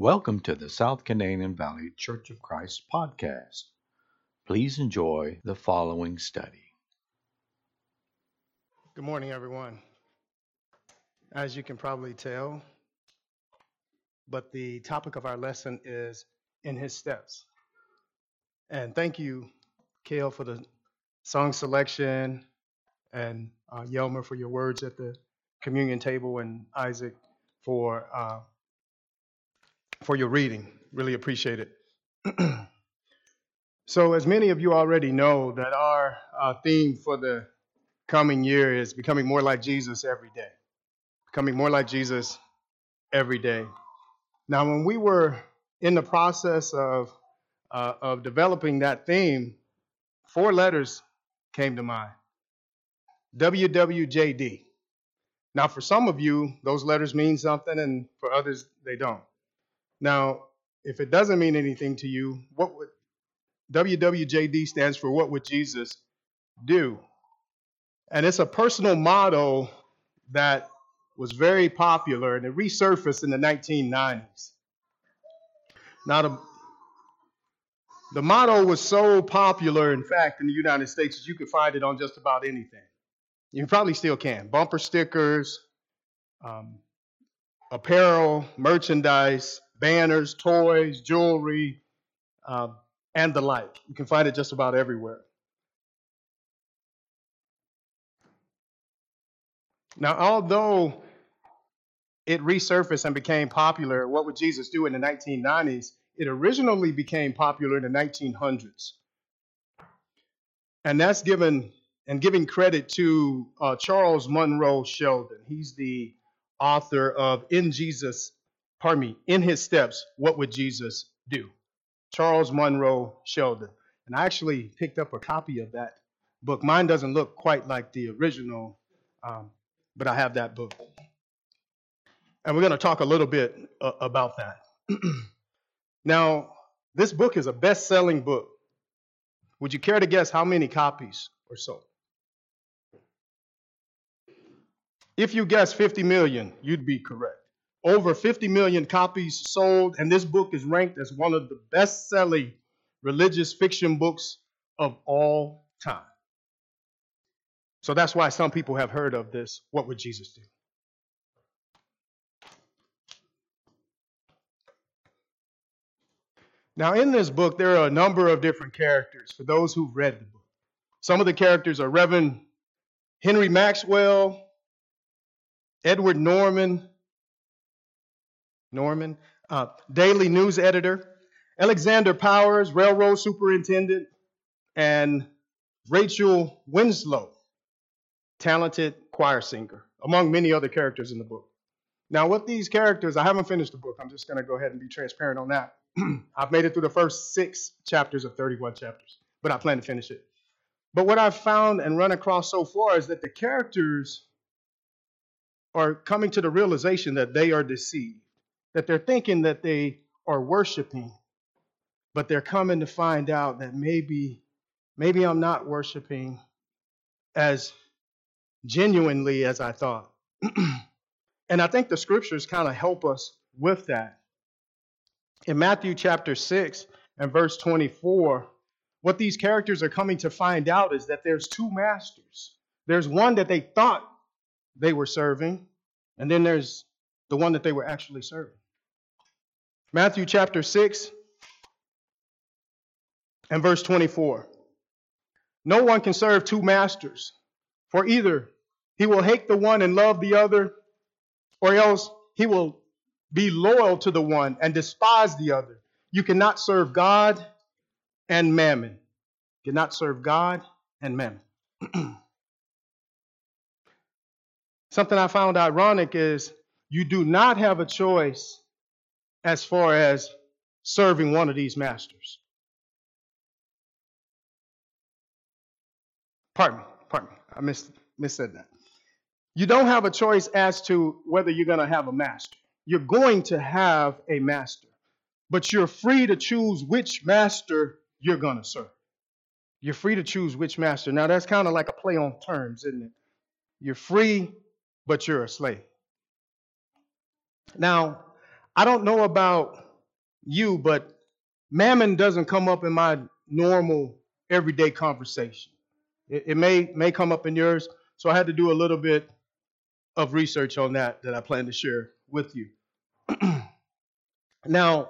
Welcome to the South Canadian Valley Church of Christ podcast. Please enjoy the following study. Good morning, everyone. As you can probably tell, but the topic of our lesson is in his steps. And thank you, Kale, for the song selection, and uh, Yelmer for your words at the communion table, and Isaac for uh, for your reading. Really appreciate it. so, as many of you already know, that our uh, theme for the coming year is becoming more like Jesus every day. Becoming more like Jesus every day. Now, when we were in the process of uh, of developing that theme, four letters came to mind. WWJD. Now, for some of you, those letters mean something, and for others, they don't. Now, if it doesn't mean anything to you, what would WWJD stands for what would Jesus do? And it's a personal motto that was very popular and it resurfaced in the 1990s. Now, the, the motto was so popular, in fact, in the United States, that you could find it on just about anything. You probably still can. Bumper stickers, um, apparel, merchandise, banners, toys, jewelry, uh, and the like. You can find it just about everywhere. Now, although it resurfaced and became popular, what would Jesus do in the 1990s? It originally became popular in the 1900s. And that's given and giving credit to uh, Charles Monroe Sheldon. He's the author of In Jesus, pardon me, In His Steps, What Would Jesus Do? Charles Monroe Sheldon. And I actually picked up a copy of that book. Mine doesn't look quite like the original, um, but I have that book. And we're going to talk a little bit uh, about that. now, this book is a best selling book. Would you care to guess how many copies or so? If you guess 50 million, you'd be correct. Over 50 million copies sold, and this book is ranked as one of the best selling religious fiction books of all time. So that's why some people have heard of this. What would Jesus do? Now, in this book, there are a number of different characters for those who've read the book. Some of the characters are Reverend Henry Maxwell, Edward Norman, Norman, uh, Daily News editor, Alexander Powers, railroad superintendent, and Rachel Winslow, talented choir singer, among many other characters in the book. Now, with these characters, I haven't finished the book. I'm just going to go ahead and be transparent on that. I've made it through the first six chapters of 31 chapters, but I plan to finish it. But what I've found and run across so far is that the characters are coming to the realization that they are deceived, that they're thinking that they are worshiping, but they're coming to find out that maybe, maybe I'm not worshiping as genuinely as I thought. and I think the scriptures kind of help us with that. In Matthew chapter 6 and verse 24, what these characters are coming to find out is that there's two masters. There's one that they thought they were serving, and then there's the one that they were actually serving. Matthew chapter 6 and verse 24. No one can serve two masters, for either he will hate the one and love the other, or else he will be loyal to the one and despise the other. You cannot serve God and mammon. You cannot serve God and mammon. Something I found ironic is you do not have a choice as far as serving one of these masters. Pardon me, pardon me. I missed, missaid that. You don't have a choice as to whether you're going to have a master. You're going to have a master, but you're free to choose which master you're going to serve. You're free to choose which master. Now, that's kind of like a play on terms, isn't it? You're free, but you're a slave. Now, I don't know about you, but mammon doesn't come up in my normal everyday conversation. It, it may may come up in yours, so I had to do a little bit of research on that that I plan to share with you. now,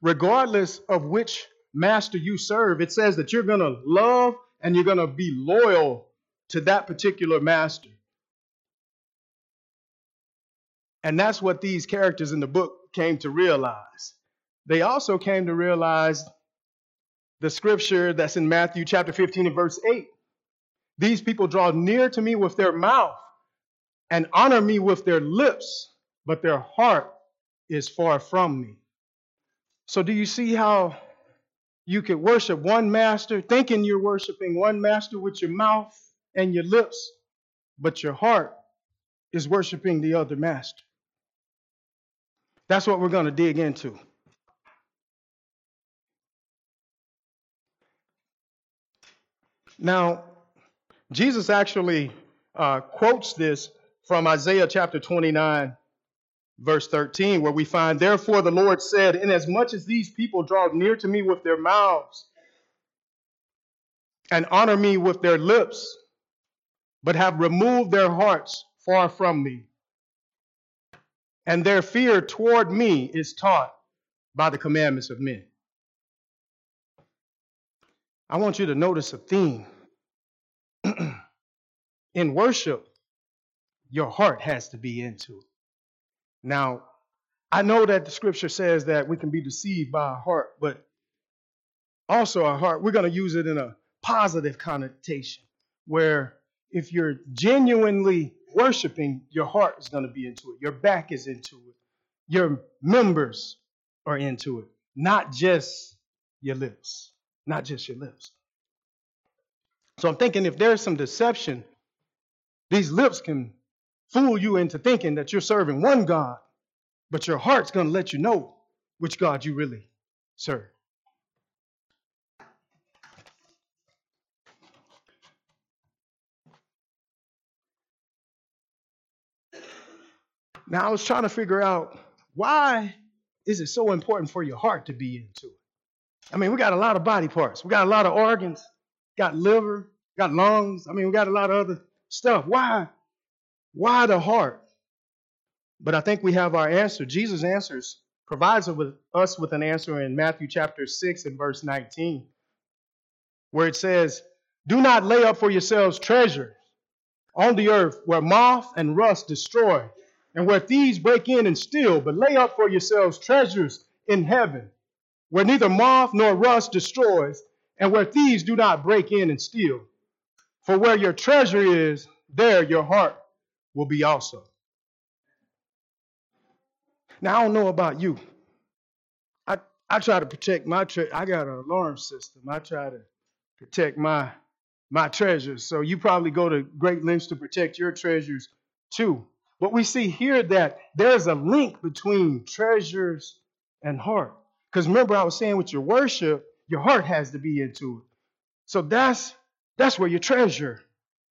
regardless of which master you serve, it says that you're going to love and you're going to be loyal to that particular master. And that's what these characters in the book came to realize. They also came to realize the scripture that's in Matthew chapter 15 and verse 8. These people draw near to me with their mouth and honor me with their lips, but their heart is far from me. So, do you see how you could worship one master, thinking you're worshiping one master with your mouth and your lips, but your heart is worshiping the other master? That's what we're going to dig into. Now, Jesus actually uh, quotes this from Isaiah chapter 29, verse 13, where we find, Therefore the Lord said, Inasmuch as these people draw near to me with their mouths and honor me with their lips, but have removed their hearts far from me, and their fear toward me is taught by the commandments of men. I want you to notice a theme. In worship, your heart has to be into it. Now, I know that the scripture says that we can be deceived by our heart, but also our heart, we're going to use it in a positive connotation where if you're genuinely worshiping, your heart is going to be into it. Your back is into it. Your members are into it, not just your lips. Not just your lips. So I'm thinking if there's some deception, these lips can fool you into thinking that you're serving one God, but your heart's going to let you know which God you really serve. Now, I was trying to figure out why is it so important for your heart to be into it? I mean, we got a lot of body parts. We got a lot of organs, got liver, got lungs. I mean, we got a lot of other stuff. Why? Why the heart? But I think we have our answer. Jesus answers, provides us with an answer in Matthew chapter 6 and verse 19, where it says, Do not lay up for yourselves treasures on the earth where moth and rust destroy, and where thieves break in and steal, but lay up for yourselves treasures in heaven, where neither moth nor rust destroys, and where thieves do not break in and steal. For where your treasure is, there your heart will be also. Now, I don't know about you. I, I try to protect my treasure. I got an alarm system. I try to protect my my treasures. So you probably go to great lengths to protect your treasures too. But we see here that there's a link between treasures and heart. Because remember, I was saying with your worship, your heart has to be into it. So that's that's where your treasure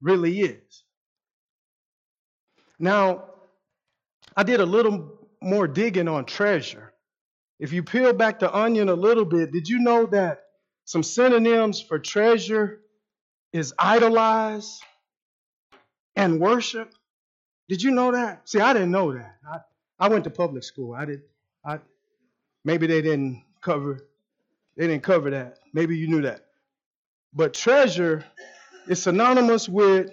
really is. Now, I did a little more digging on treasure. If you peel back the onion a little bit, did you know that some synonyms for treasure is idolize and worship? Did you know that? See, I didn't know that. I, I went to public school. I did. I maybe they didn't cover. They didn't cover that. Maybe you knew that. But treasure is synonymous with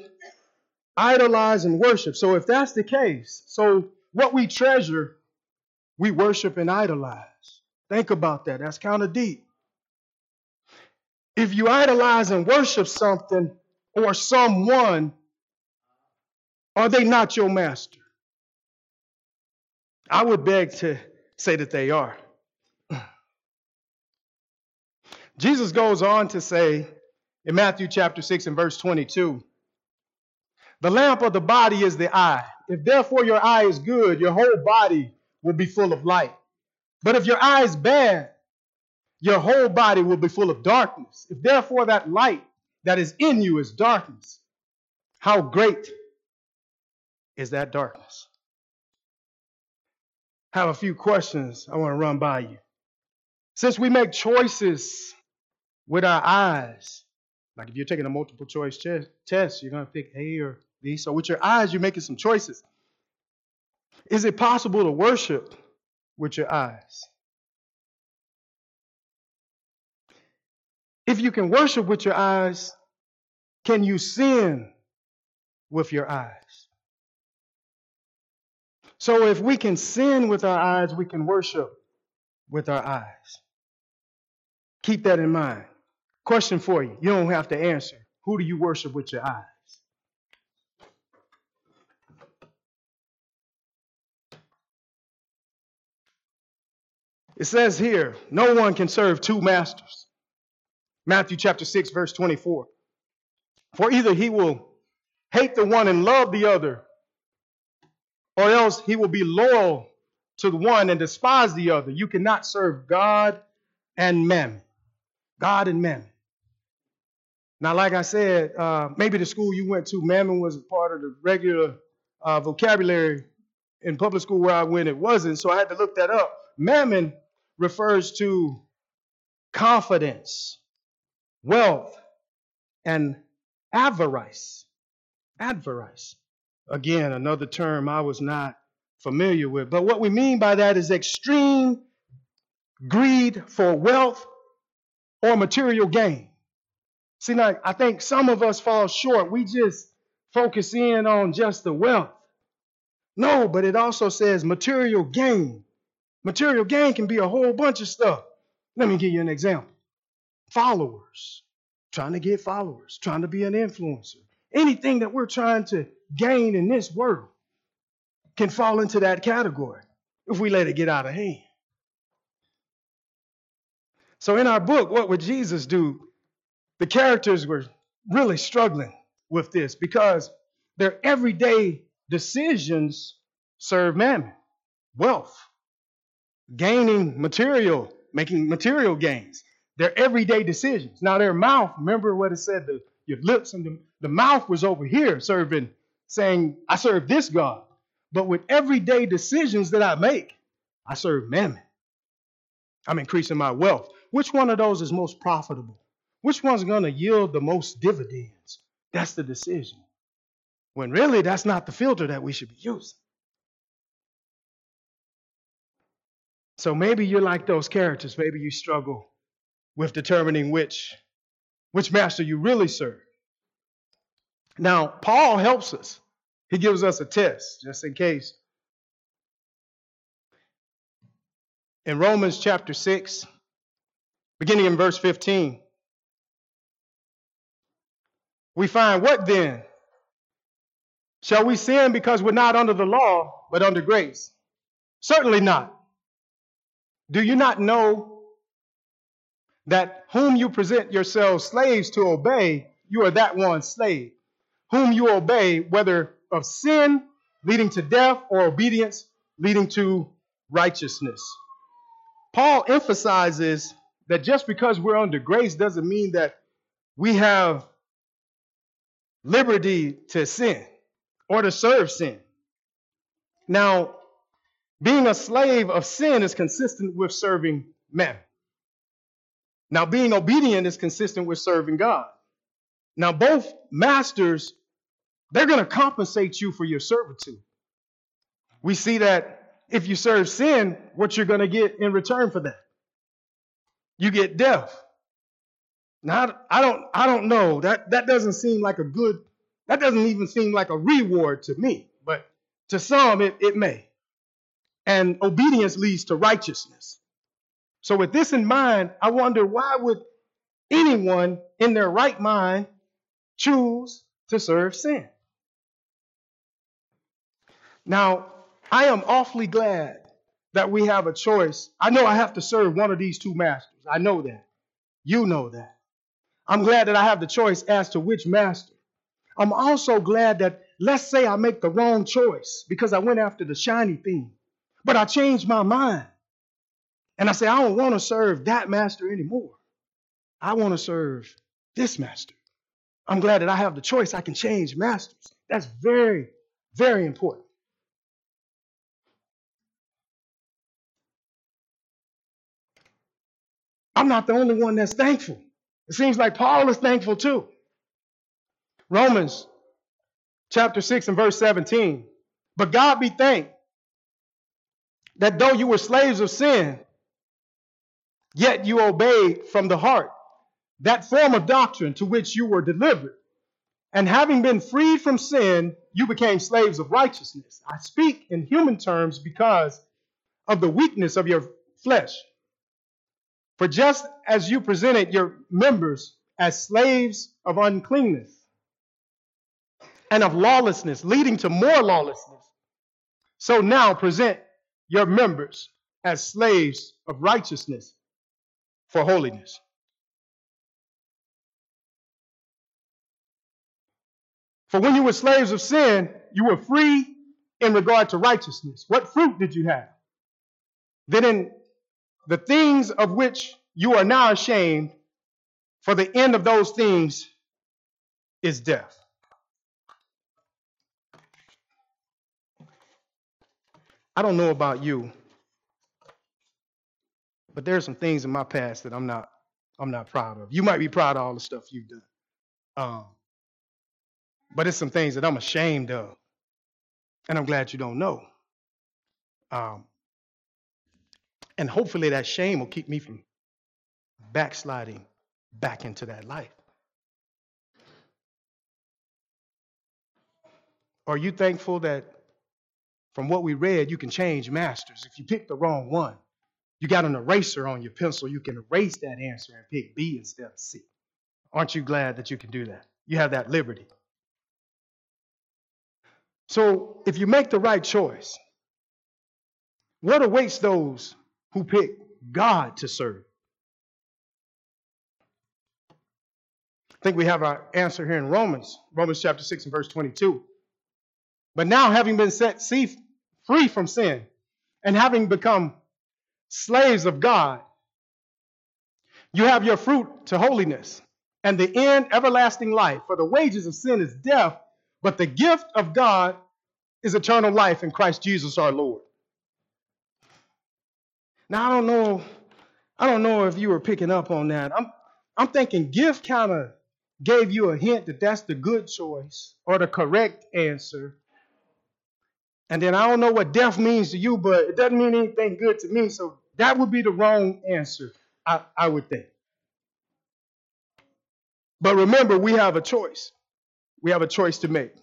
idolize and worship. So if that's the case, so what we treasure, we worship and idolize. Think about that. That's kind of deep. If you idolize and worship something or someone, are they not your master? I would beg to say that they are. Jesus goes on to say in Matthew chapter 6 and verse 22 the lamp of the body is the eye. If therefore your eye is good, your whole body will be full of light. But if your eye is bad, your whole body will be full of darkness. If therefore that light that is in you is darkness, how great is that darkness? I have a few questions I want to run by you. Since we make choices with our eyes, like if you're taking a multiple choice test, you're going to pick A or B. So with your eyes, you're making some choices. Is it possible to worship with your eyes? If you can worship with your eyes, can you sin with your eyes? So if we can sin with our eyes, we can worship with our eyes. Keep that in mind. Question for you. You don't have to answer. Who do you worship with your eyes? It says here, no one can serve two masters. Matthew chapter 6, verse 24. For either he will hate the one and love the other, or else he will be loyal to the one and despise the other. You cannot serve God and mammon. God and mammon. Now, like I said, uh, maybe the school you went to, mammon was part of the regular uh, vocabulary in public school where I went. It wasn't, so I had to look that up. Mammon refers to confidence, wealth, and avarice. Avarice. Again, another term I was not familiar with. But what we mean by that is extreme greed for wealth or material gain. See, now, I think some of us fall short. We just focus in on just the wealth. No, but it also says material gain. Material gain can be a whole bunch of stuff. Let me give you an example followers, trying to get followers, trying to be an influencer. Anything that we're trying to gain in this world can fall into that category if we let it get out of hand. So, in our book, What Would Jesus Do? the characters were really struggling with this because their everyday decisions serve mammon, wealth, gaining material, making material gains. Their everyday decisions. Now, their mouth, remember what it said, the, your lips and the, the mouth was over here serving, saying, I serve this God. But with everyday decisions that I make, I serve mammon. I'm increasing my wealth. Which one of those is most profitable? Which one's going to yield the most dividends? That's the decision. When really, that's not the filter that we should be using. So maybe you're like those characters. Maybe you struggle with determining which, which master you really serve. Now, Paul helps us. He gives us a test just in case. In Romans chapter 6, beginning in verse 15, we find what then? Shall we sin because we're not under the law, but under grace? Certainly not. Do you not know that whom you present yourselves slaves to obey, you are that one slave, whom you obey, whether of sin leading to death or obedience leading to righteousness? Paul emphasizes that just because we're under grace doesn't mean that we have liberty to sin or to serve sin. Now, being a slave of sin is consistent with serving mammon. Now, being obedient is consistent with serving God. Now, both masters, they're going to compensate you for your servitude. We see that if you serve sin, what you're going to get in return for that. You get death. Now, I don't, I don't know. That, that doesn't seem like a good, that doesn't even seem like a reward to me. But to some, it, it may and obedience leads to righteousness. So, with this in mind, I wonder why would anyone in their right mind choose to serve sin? Now, I am awfully glad that we have a choice. I know I have to serve one of these two masters. I know that. You know that. I'm glad that I have the choice as to which master. I'm also glad that, let's say I make the wrong choice because I went after the shiny thing. But I changed my mind. And I say, I don't want to serve that master anymore. I want to serve this master. I'm glad that I have the choice. I can change masters. That's very, very important. I'm not the only one that's thankful. It seems like Paul is thankful too. Romans chapter 6 and verse 17. But God be thanked that though you were slaves of sin, yet you obeyed from the heart that form of doctrine to which you were delivered. And having been freed from sin, you became slaves of righteousness. I speak in human terms because of the weakness of your flesh. For just as you presented your members as slaves of uncleanness and of lawlessness, leading to more lawlessness, so now present your members as slaves of righteousness for holiness. For when you were slaves of sin, you were free in regard to righteousness. What fruit did you have? Then in the things of which you are now ashamed, for the end of those things is death. I don't know about you, but there are some things in my past that I'm not I'm not proud of. You might be proud of all the stuff you've done. Um, but it's some things that I'm ashamed of. And I'm glad you don't know. Um, and hopefully that shame will keep me from backsliding back into that life. Are you thankful that from what we read, you can change masters? If you pick the wrong one, you got an eraser on your pencil, you can erase that answer and pick B instead of C. Aren't you glad that you can do that? You have that liberty. So if you make the right choice, what awaits those who pick God to serve? I think we have our answer here in Romans, Romans chapter 6 and verse 22. But now, having been set free from sin and having become slaves of God, you have your fruit to holiness and the end everlasting life. For the wages of sin is death, but the gift of God is eternal life in Christ Jesus our Lord. Now I don't know, I don't know if you were picking up on that. I'm I'm thinking gift kind of gave you a hint that that's the good choice or the correct answer. And then I don't know what death means to you, but it doesn't mean anything good to me. So that would be the wrong answer, I, I would think. But remember, we have a choice. We have a choice to make.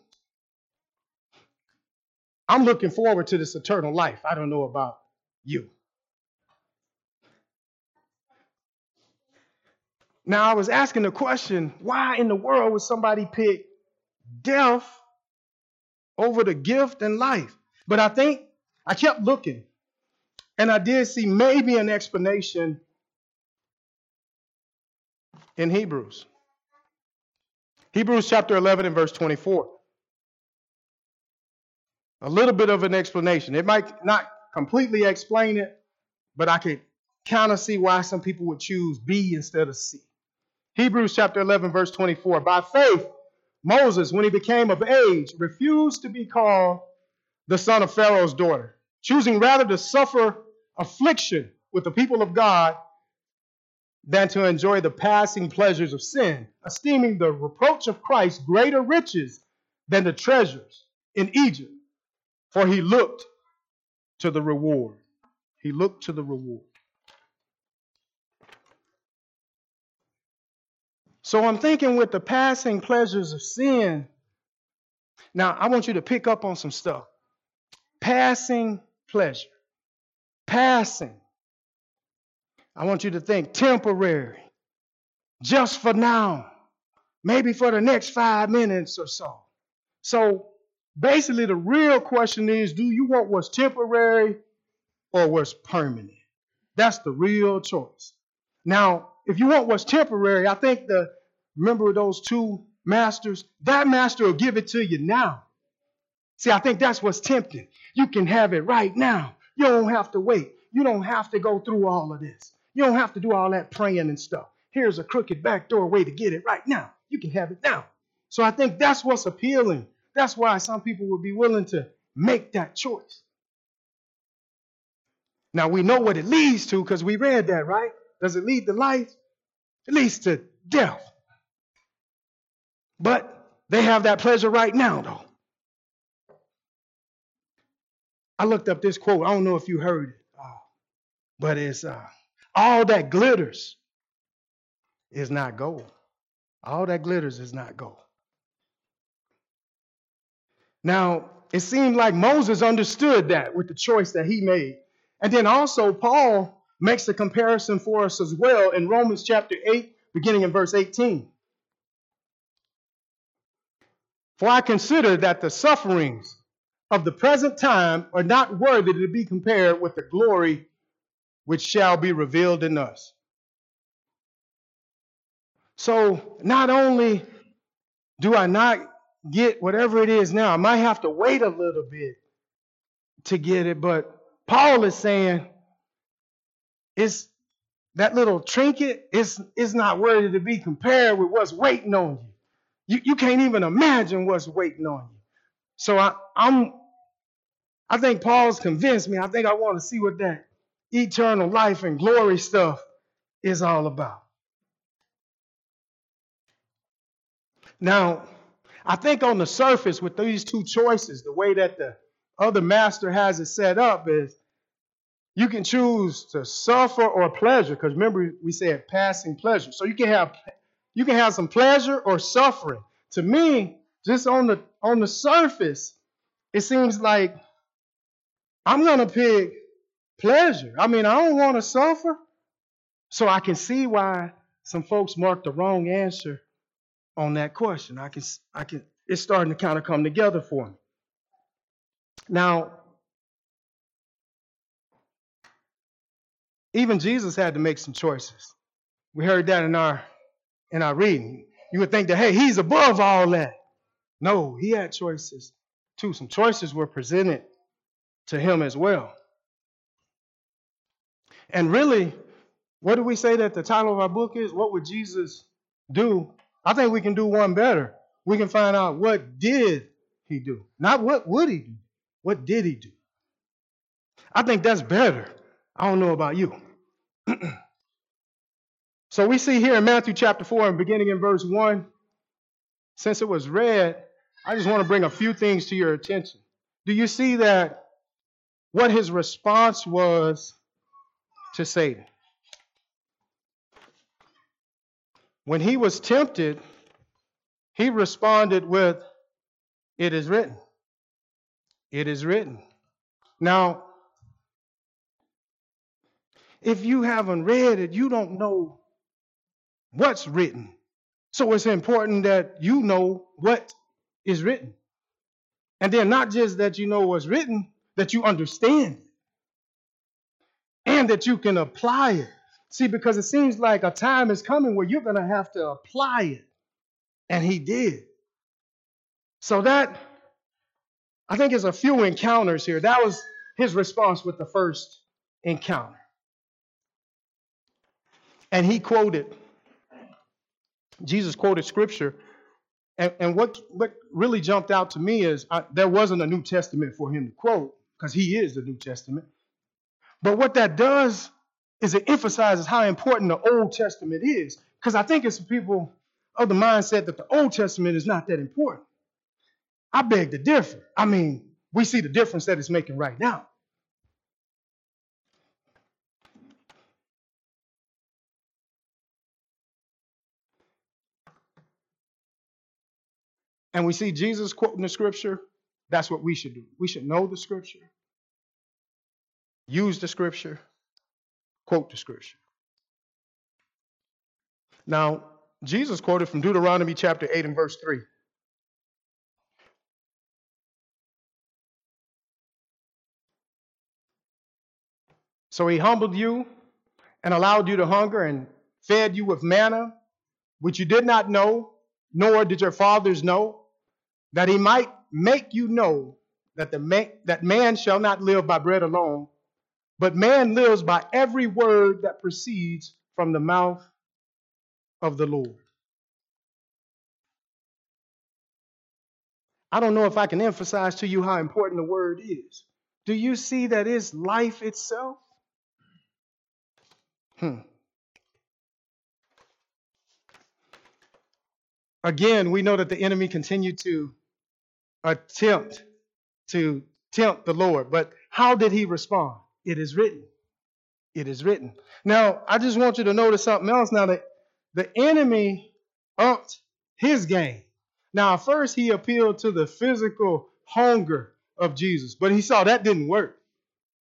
I'm looking forward to this eternal life. I don't know about you. Now, I was asking the question why in the world would somebody pick death over the gift and life? But I think I kept looking and I did see maybe an explanation in Hebrews. Hebrews chapter 11 and verse 24 a little bit of an explanation. It might not completely explain it, but I could kind of see why some people would choose B instead of C. Hebrews chapter 11, verse 24. By faith, Moses, when he became of age, refused to be called the son of Pharaoh's daughter, choosing rather to suffer affliction with the people of God than to enjoy the passing pleasures of sin, esteeming the reproach of Christ greater riches than the treasures in Egypt for he looked to the reward. He looked to the reward. So I'm thinking with the passing pleasures of sin. Now, I want you to pick up on some stuff. Passing pleasure. Passing. I want you to think temporary. Just for now. Maybe for the next five minutes or so. So Basically, the real question is do you want what's temporary or what's permanent? That's the real choice. Now, if you want what's temporary, I think the remember those two masters, that master will give it to you now. See, I think that's what's tempting. You can have it right now. You don't have to wait. You don't have to go through all of this. You don't have to do all that praying and stuff. Here's a crooked backdoor way to get it right now. You can have it now. So I think that's what's appealing that's why some people would be willing to make that choice. Now we know what it leads to because we read that, right? Does it lead to life? It leads to death. But they have that pleasure right now, though. I looked up this quote. I don't know if you heard it, uh, but it's uh, all that glitters is not gold. All that glitters is not gold. Now, it seemed like Moses understood that with the choice that he made. And then also, Paul makes a comparison for us as well in Romans chapter 8, beginning in verse 18. For I consider that the sufferings of the present time are not worthy to be compared with the glory which shall be revealed in us. So, not only do I not get whatever it is now, I might have to wait a little bit to get it, but Paul is saying it's that little trinket is, is not worthy to be compared with what's waiting on you. You, you can't even imagine what's waiting on you. So I, I'm I think Paul's convinced me. I think I want to see what that eternal life and glory stuff is all about. Now, I think on the surface with these two choices, the way that the other master has it set up is you can choose to suffer or pleasure because remember we said passing pleasure. So you can have you can have some pleasure or suffering. To me, just on the on the surface, it seems like I'm to pick pleasure. I mean, I don't want to suffer. So I can see why some folks marked the wrong answer on that question. I can, I can, it's starting to kind of come together for me. Now, even Jesus had to make some choices. We heard that in our in our reading. You would think that, hey, he's above all that. No, he had choices too. Some choices were presented to him as well. And really, what do we say that the title of our book is? What would Jesus do? I think we can do one better. We can find out what did he do? Not what would he do? What did he do? I think that's better. I don't know about you. so we see here in Matthew chapter 4 and beginning in verse 1, since it was read, I just want to bring a few things to your attention. Do you see that what his response was to Satan. When he was tempted, he responded with, It is written. It is written. Now, if you haven't read it, you don't know what's written. So it's important that you know what is written. And then not just that you know what's written, that you understand and that you can apply it. See, because it seems like a time is coming where you're going to have to apply it. And he did. So that, I think, is a few encounters here. That was his response with the first encounter. And he quoted, Jesus quoted scripture. And, and what, what really jumped out to me is I, there wasn't a New Testament for him to quote because he is the New Testament. But what that does is it emphasizes how important the Old Testament is. Because I think it's people of the mindset that the Old Testament is not that important. I beg to differ. I mean, we see the difference that it's making right now. And we see Jesus quoting the scripture. That's what we should do. We should know the scripture use the scripture, quote the scripture. Now, Jesus quoted from Deuteronomy chapter 8 and verse 3. So he humbled you and allowed you to hunger and fed you with manna, which you did not know, nor did your fathers know, that he might make you know that, the man, that man shall not live by bread alone, but man lives by every word that proceeds from the mouth of the Lord. I don't know if I can emphasize to you how important the word is. Do you see that it's life itself? Hmm. Again, we know that the enemy continued to attempt to tempt the Lord. But how did he respond? It is written. It is written. Now, I just want you to notice something else. Now, that the enemy upped his game. Now, first he appealed to the physical hunger of Jesus, but he saw that didn't work.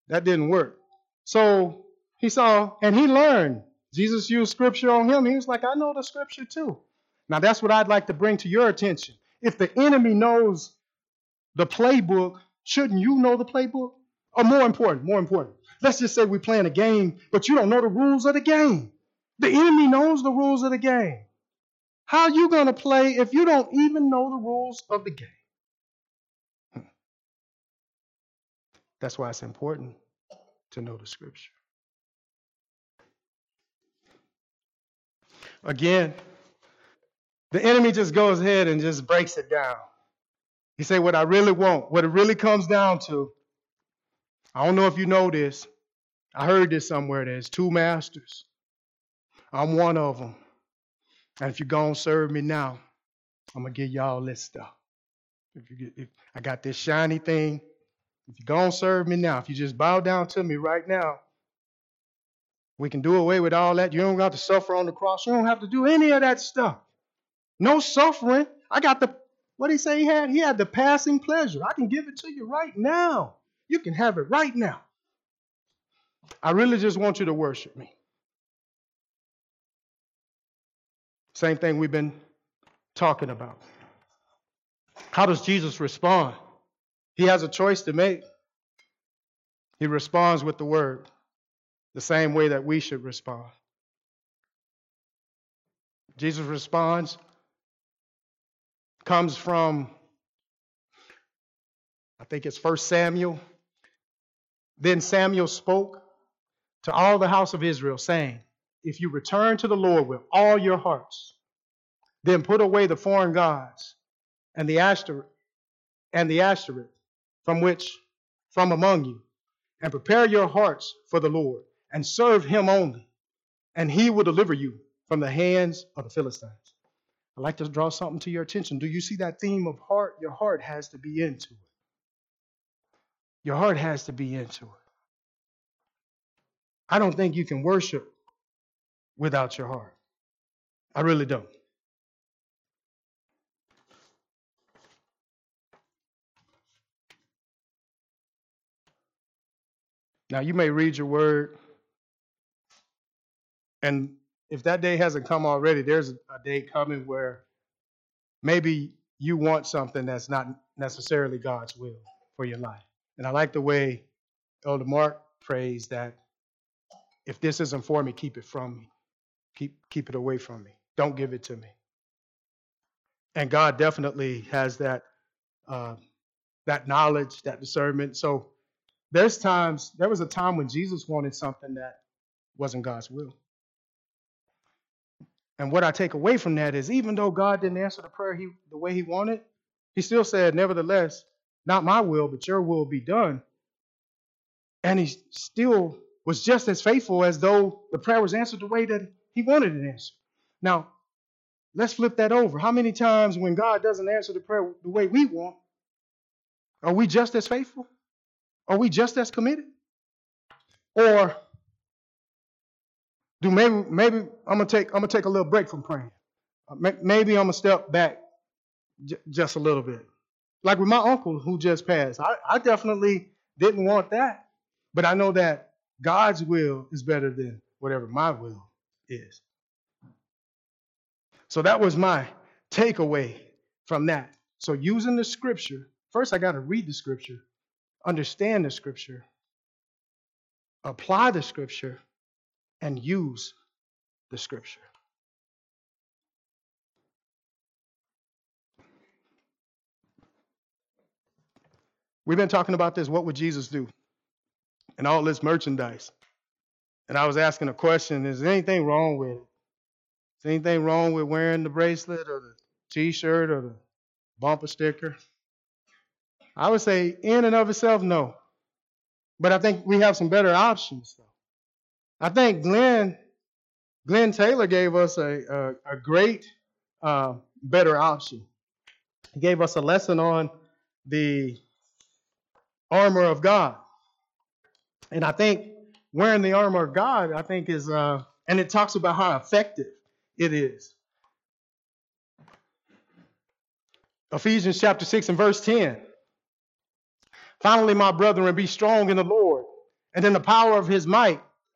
That didn't work. So he saw and he learned. Jesus used scripture on him. He was like, I know the scripture too. Now, that's what I'd like to bring to your attention. If the enemy knows the playbook, shouldn't you know the playbook? Or more important, more important. Let's just say we're playing a game, but you don't know the rules of the game. The enemy knows the rules of the game. How are you going to play if you don't even know the rules of the game? That's why it's important to know the scripture. Again, the enemy just goes ahead and just breaks it down. He say, what I really want, what it really comes down to. I don't know if you know this. I heard this somewhere. There's two masters. I'm one of them. And if you're gonna serve me now, I'm gonna give y'all this stuff. If you get, if I got this shiny thing, if you're gonna serve me now, if you just bow down to me right now, we can do away with all that. You don't have to suffer on the cross. You don't have to do any of that stuff. No suffering. I got the what did he say he had? He had the passing pleasure. I can give it to you right now. You can have it right now. I really just want you to worship me. Same thing we've been talking about. How does Jesus respond? He has a choice to make. He responds with the word, the same way that we should respond. Jesus responds comes from, I think it's First Samuel. Then Samuel spoke to all the house of Israel, saying, If you return to the Lord with all your hearts, then put away the foreign gods and the Ashtoreth and the Ashtoreth from which from among you, and prepare your hearts for the Lord, and serve him only, and he will deliver you from the hands of the Philistines. I'd like to draw something to your attention. Do you see that theme of heart? Your heart has to be into it. Your heart has to be into it. I don't think you can worship without your heart. I really don't. Now, you may read your word, and if that day hasn't come already, there's a day coming where maybe you want something that's not necessarily God's will for your life. And I like the way Elder Mark prays that if this isn't for me, keep it from me. Keep keep it away from me. Don't give it to me. And God definitely has that uh, that knowledge, that discernment. So there's times there was a time when Jesus wanted something that wasn't God's will. And what I take away from that is even though God didn't answer the prayer he, the way he wanted, he still said, Nevertheless, not my will, but your will be done. And he still was just as faithful as though the prayer was answered the way that he wanted it answered. Now, let's flip that over. How many times when God doesn't answer the prayer the way we want, are we just as faithful? Are we just as committed? Or do maybe maybe I'm gonna take I'm gonna take a little break from praying. Uh, maybe I'm gonna step back j- just a little bit. Like with my uncle who just passed, I, I definitely didn't want that, but I know that God's will is better than whatever my will is. So that was my takeaway from that. So using the scripture, first I got to read the scripture, understand the scripture, apply the scripture, and use the scripture. We've been talking about this. What would Jesus do? And all this merchandise. And I was asking a question Is there anything wrong with it? Is anything wrong with wearing the bracelet or the t shirt or the bumper sticker? I would say, in and of itself, no. But I think we have some better options, though. I think Glenn Glenn Taylor gave us a, a, a great uh, better option. He gave us a lesson on the armor of God. And I think wearing the armor of God, I think is, uh, and it talks about how effective it is. Ephesians chapter 6 and verse 10. Finally, my brethren, be strong in the Lord and in the power of his might.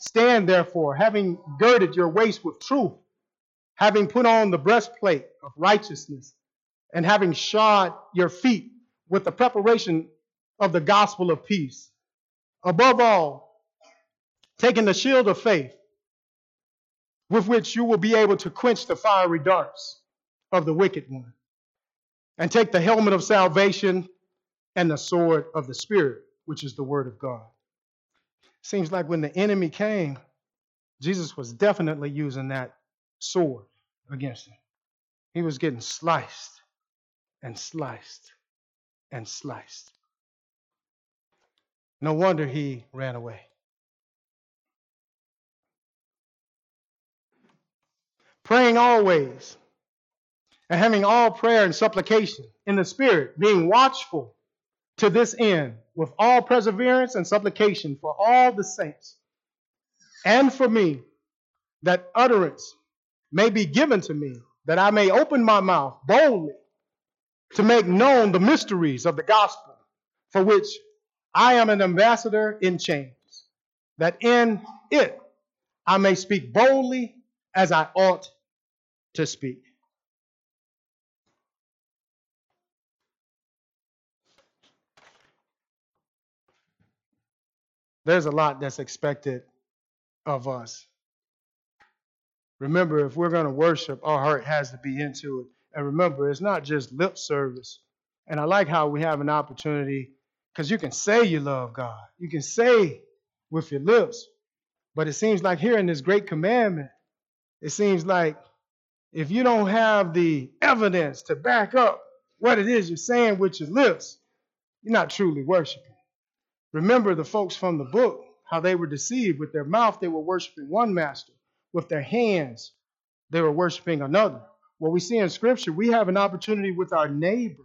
stand therefore, having girded your waist with truth, having put on the breastplate of righteousness, and having shod your feet with the preparation of the gospel of peace. Above all, taking the shield of faith, with which you will be able to quench the fiery darts of the wicked one, and take the helmet of salvation and the sword of the Spirit, which is the word of God. Seems like when the enemy came, Jesus was definitely using that sword against him. He was getting sliced and sliced and sliced. No wonder he ran away. Praying always and having all prayer and supplication in the Spirit, being watchful to this end with all perseverance and supplication for all the saints and for me, that utterance may be given to me, that I may open my mouth boldly to make known the mysteries of the gospel, for which I am an ambassador in chains, that in it I may speak boldly as I ought to speak. There's a lot that's expected of us. Remember, if we're going to worship, our heart has to be into it. And remember, it's not just lip service. And I like how we have an opportunity because you can say you love God, you can say with your lips, but it seems like here in this great commandment, it seems like if you don't have the evidence to back up what it is you're saying with your lips, you're not truly worshiping. Remember the folks from the book, how they were deceived. With their mouth, they were worshiping one master. With their hands, they were worshiping another. What we see in Scripture, we have an opportunity with our neighbor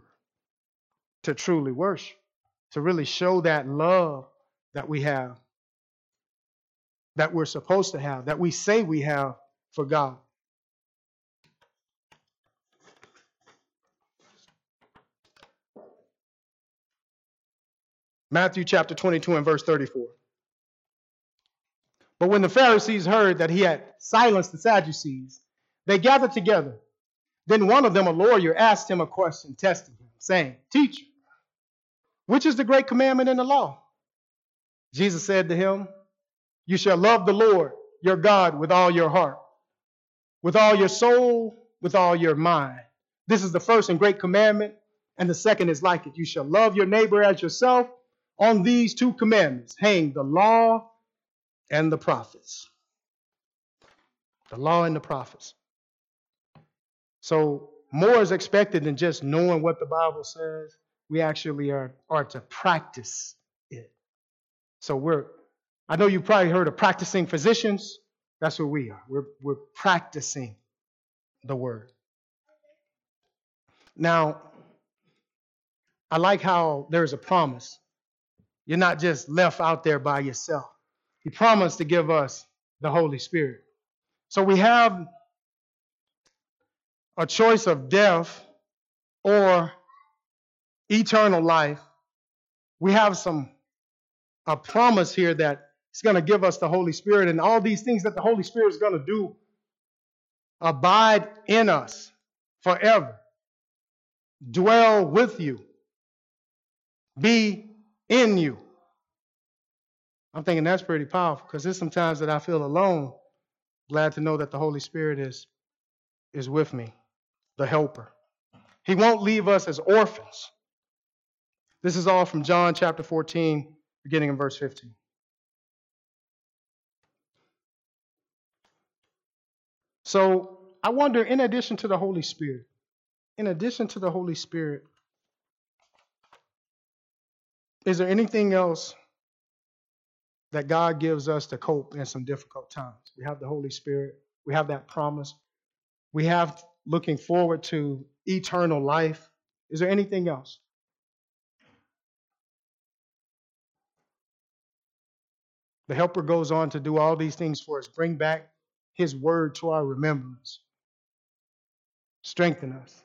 to truly worship, to really show that love that we have, that we're supposed to have, that we say we have for God. Matthew chapter 22 and verse 34. But when the Pharisees heard that he had silenced the Sadducees, they gathered together. Then one of them, a lawyer, asked him a question, testing him, saying, Teacher, which is the great commandment in the law? Jesus said to him, You shall love the Lord your God with all your heart, with all your soul, with all your mind. This is the first and great commandment, and the second is like it. You shall love your neighbor as yourself. On these two commandments hang the law and the prophets. The law and the prophets. So, more is expected than just knowing what the Bible says. We actually are, are to practice it. So, we're, I know you probably heard of practicing physicians. That's what we are. We're, we're practicing the word. Now, I like how there's a promise you're not just left out there by yourself. He promised to give us the Holy Spirit. So we have a choice of death or eternal life. We have some a promise here that He's going to give us the Holy Spirit and all these things that the Holy Spirit is going to do abide in us forever, dwell with you, be in you. I'm thinking that's pretty powerful because there's some times that I feel alone. Glad to know that the Holy Spirit is, is with me, the helper. He won't leave us as orphans. This is all from John chapter 14, beginning in verse 15. So I wonder, in addition to the Holy Spirit, in addition to the Holy Spirit, is there anything else that God gives us to cope in some difficult times? We have the Holy Spirit, we have that promise, we have looking forward to eternal life. Is there anything else? The Helper goes on to do all these things for us, bring back His word to our remembrance, strengthen us,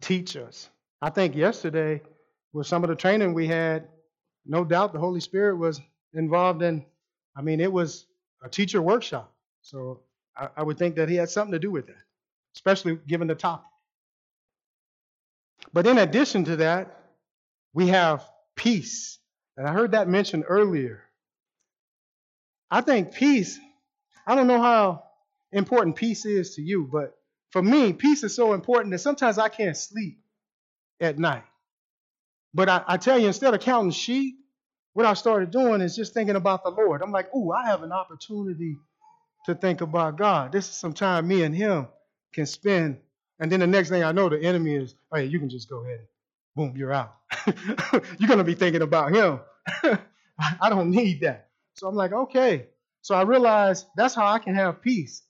teach us. I think yesterday, with some of the training we had, no doubt the Holy Spirit was involved in, I mean, it was a teacher workshop. So I, I would think that He had something to do with that, especially given the topic. But in addition to that, we have peace. And I heard that mentioned earlier. I think peace, I don't know how important peace is to you, but for me, peace is so important that sometimes I can't sleep at night. But I, I tell you, instead of counting sheep, what I started doing is just thinking about the Lord. I'm like, ooh, I have an opportunity to think about God. This is some time me and Him can spend. And then the next thing I know, the enemy is, oh, yeah, you can just go ahead and boom, you're out. you're going to be thinking about Him. I don't need that. So I'm like, okay. So I realized that's how I can have peace.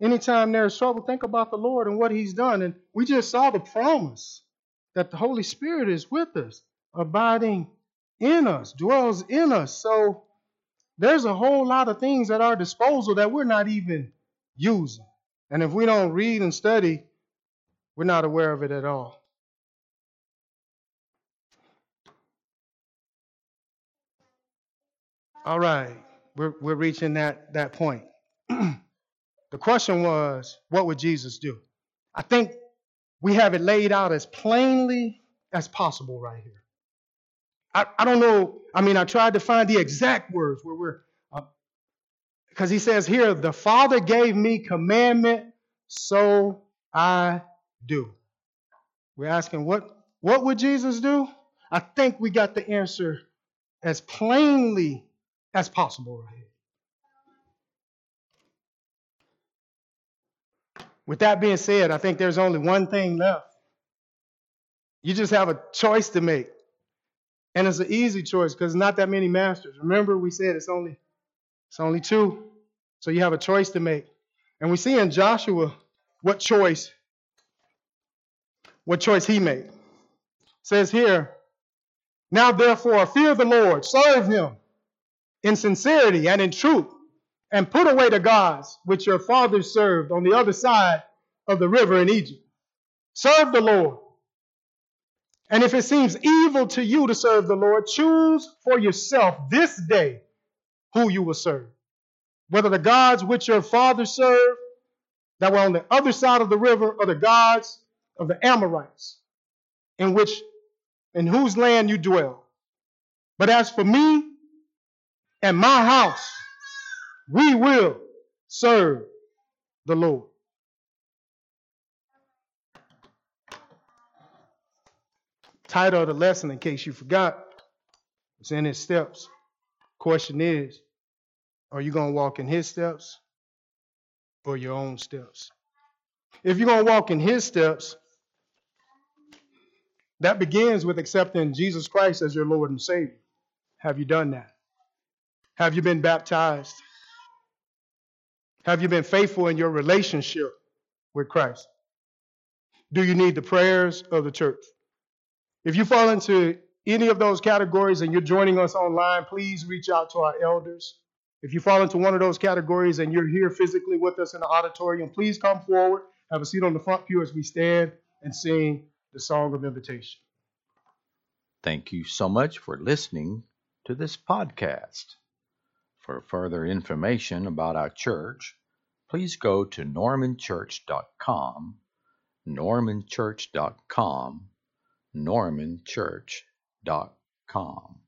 Anytime there's trouble, think about the Lord and what He's done. And we just saw the promise that the Holy Spirit is with us, abiding in us, dwells in us. So there's a whole lot of things at our disposal that we're not even using. And if we don't read and study, we're not aware of it at all. All right, we're, we're reaching that, that point. the question was, what would Jesus do? I think we have it laid out as plainly as possible right here. I, I don't know, I mean, I tried to find the exact words where we're, because uh, he says here, the Father gave me commandment, so I do. We're asking, what, what would Jesus do? I think we got the answer as plainly as possible right here. With that being said, I think there's only one thing left. You just have a choice to make. And it's an easy choice because not that many masters. Remember, we said it's only it's only two. So you have a choice to make. And we see in Joshua what choice what choice he made. It says here, now therefore fear the Lord, serve him in sincerity and in truth, and put away the gods which your fathers served on the other side of the river in Egypt. Serve the Lord. And if it seems evil to you to serve the Lord, choose for yourself this day who you will serve. Whether the gods which your fathers served that were on the other side of the river, or the gods of the Amorites, in which in whose land you dwell. But as for me and my house, we will serve the Lord. Title of the lesson, in case you forgot, it's in his steps. Question is, are you going to walk in his steps or your own steps? If you're going to walk in his steps, that begins with accepting Jesus Christ as your Lord and Savior. Have you done that? Have you been baptized? Have you been faithful in your relationship with Christ? Do you need the prayers of the church? If you fall into any of those categories and you're joining us online, please reach out to our elders. If you fall into one of those categories and you're here physically with us in the auditorium, please come forward, have a seat on the front pew as we stand and sing the song of invitation. Thank you so much for listening to this podcast. For further information about our church, please go to normanchurch.com, normanchurch.com, normanchurch.com.